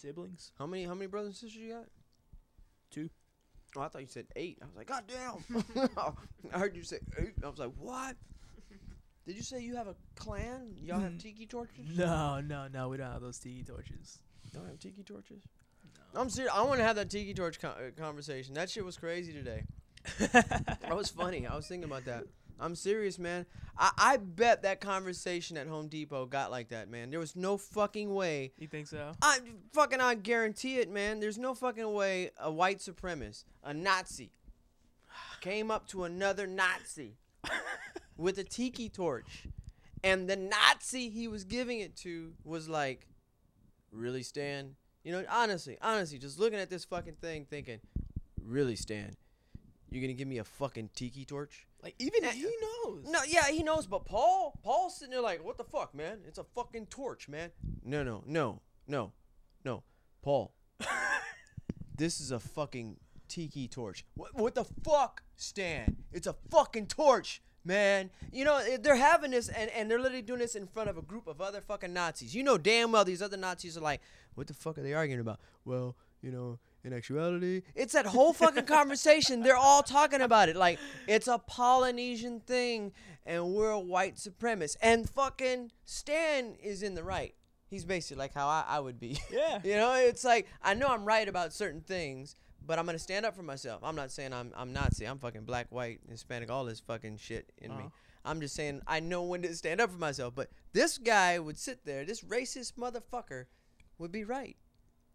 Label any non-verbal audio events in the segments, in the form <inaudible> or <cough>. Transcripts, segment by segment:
Siblings. How many how many brothers and sisters you got? Two. Oh, I thought you said eight. I was like, God damn. <laughs> I heard you say eight. I was like, what? <laughs> Did you say you have a clan? Y'all have Mm. tiki torches? No, no, no. We don't have those tiki torches. Y'all have tiki torches? No. I'm serious. I want to have that tiki torch con- uh, conversation. That shit was crazy today. <laughs> That was funny. I was thinking about that. I'm serious, man. I, I bet that conversation at Home Depot got like that, man. There was no fucking way. you think so? I fucking I guarantee it, man. There's no fucking way a white supremacist, a Nazi, came up to another Nazi <laughs> with a tiki torch, and the Nazi he was giving it to was like, "Really, Stan? You know, honestly, honestly, just looking at this fucking thing, thinking, really, Stan, you're gonna give me a fucking tiki torch?" Like even he knows. No, yeah, he knows, but Paul, Paul's sitting there like, what the fuck, man? It's a fucking torch, man. No, no, no, no, no, Paul. <laughs> this is a fucking tiki torch. What, what the fuck, Stan? It's a fucking torch, man. You know they're having this, and and they're literally doing this in front of a group of other fucking Nazis. You know damn well these other Nazis are like, what the fuck are they arguing about? Well, you know. In actuality, it's that whole fucking conversation. They're all talking about it like it's a Polynesian thing, and we're a white supremacist. And fucking Stan is in the right. He's basically like how I, I would be. <laughs> Yeah. you know, it's like I know I'm right about certain things, but I'm gonna stand up for myself. I'm not saying I'm I'm Nazi. I'm fucking black, white, Hispanic, all this fucking shit in me. Uh-huh. I'm just saying I know when to stand up for myself. But this guy would sit there, this racist motherfucker would be right.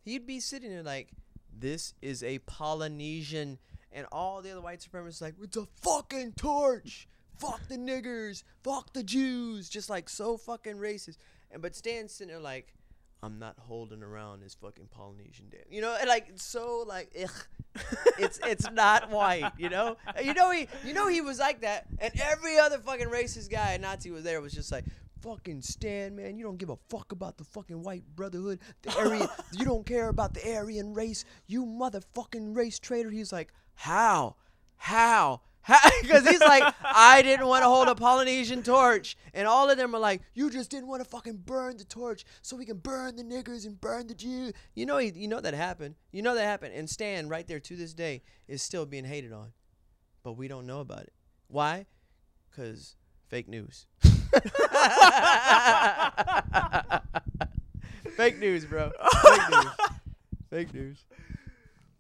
He'd be sitting there like, this is a Polynesian, and all the other white supremacists like, it's a fucking torch. Fuck the niggers. Fuck the Jews. Just like so fucking racist. And but Stan's sitting there like, I'm not holding around this fucking Polynesian damn. You know, and like so like, it's it's not white. You know, you know he you know he was like that, and every other fucking racist guy and Nazi was there was just like. Fucking Stan, man, you don't give a fuck about the fucking white brotherhood, the Aryan. <laughs> you don't care about the Aryan race, you motherfucking race traitor. He's like, how, how, <laughs> because he's like, I didn't want to hold a Polynesian torch, and all of them are like, you just didn't want to fucking burn the torch so we can burn the niggers and burn the Jews. You know, you know that happened. You know that happened, and Stan right there to this day is still being hated on, but we don't know about it. Why? Cause fake news. <laughs> Fake news, bro. Fake news. <laughs> Fake news.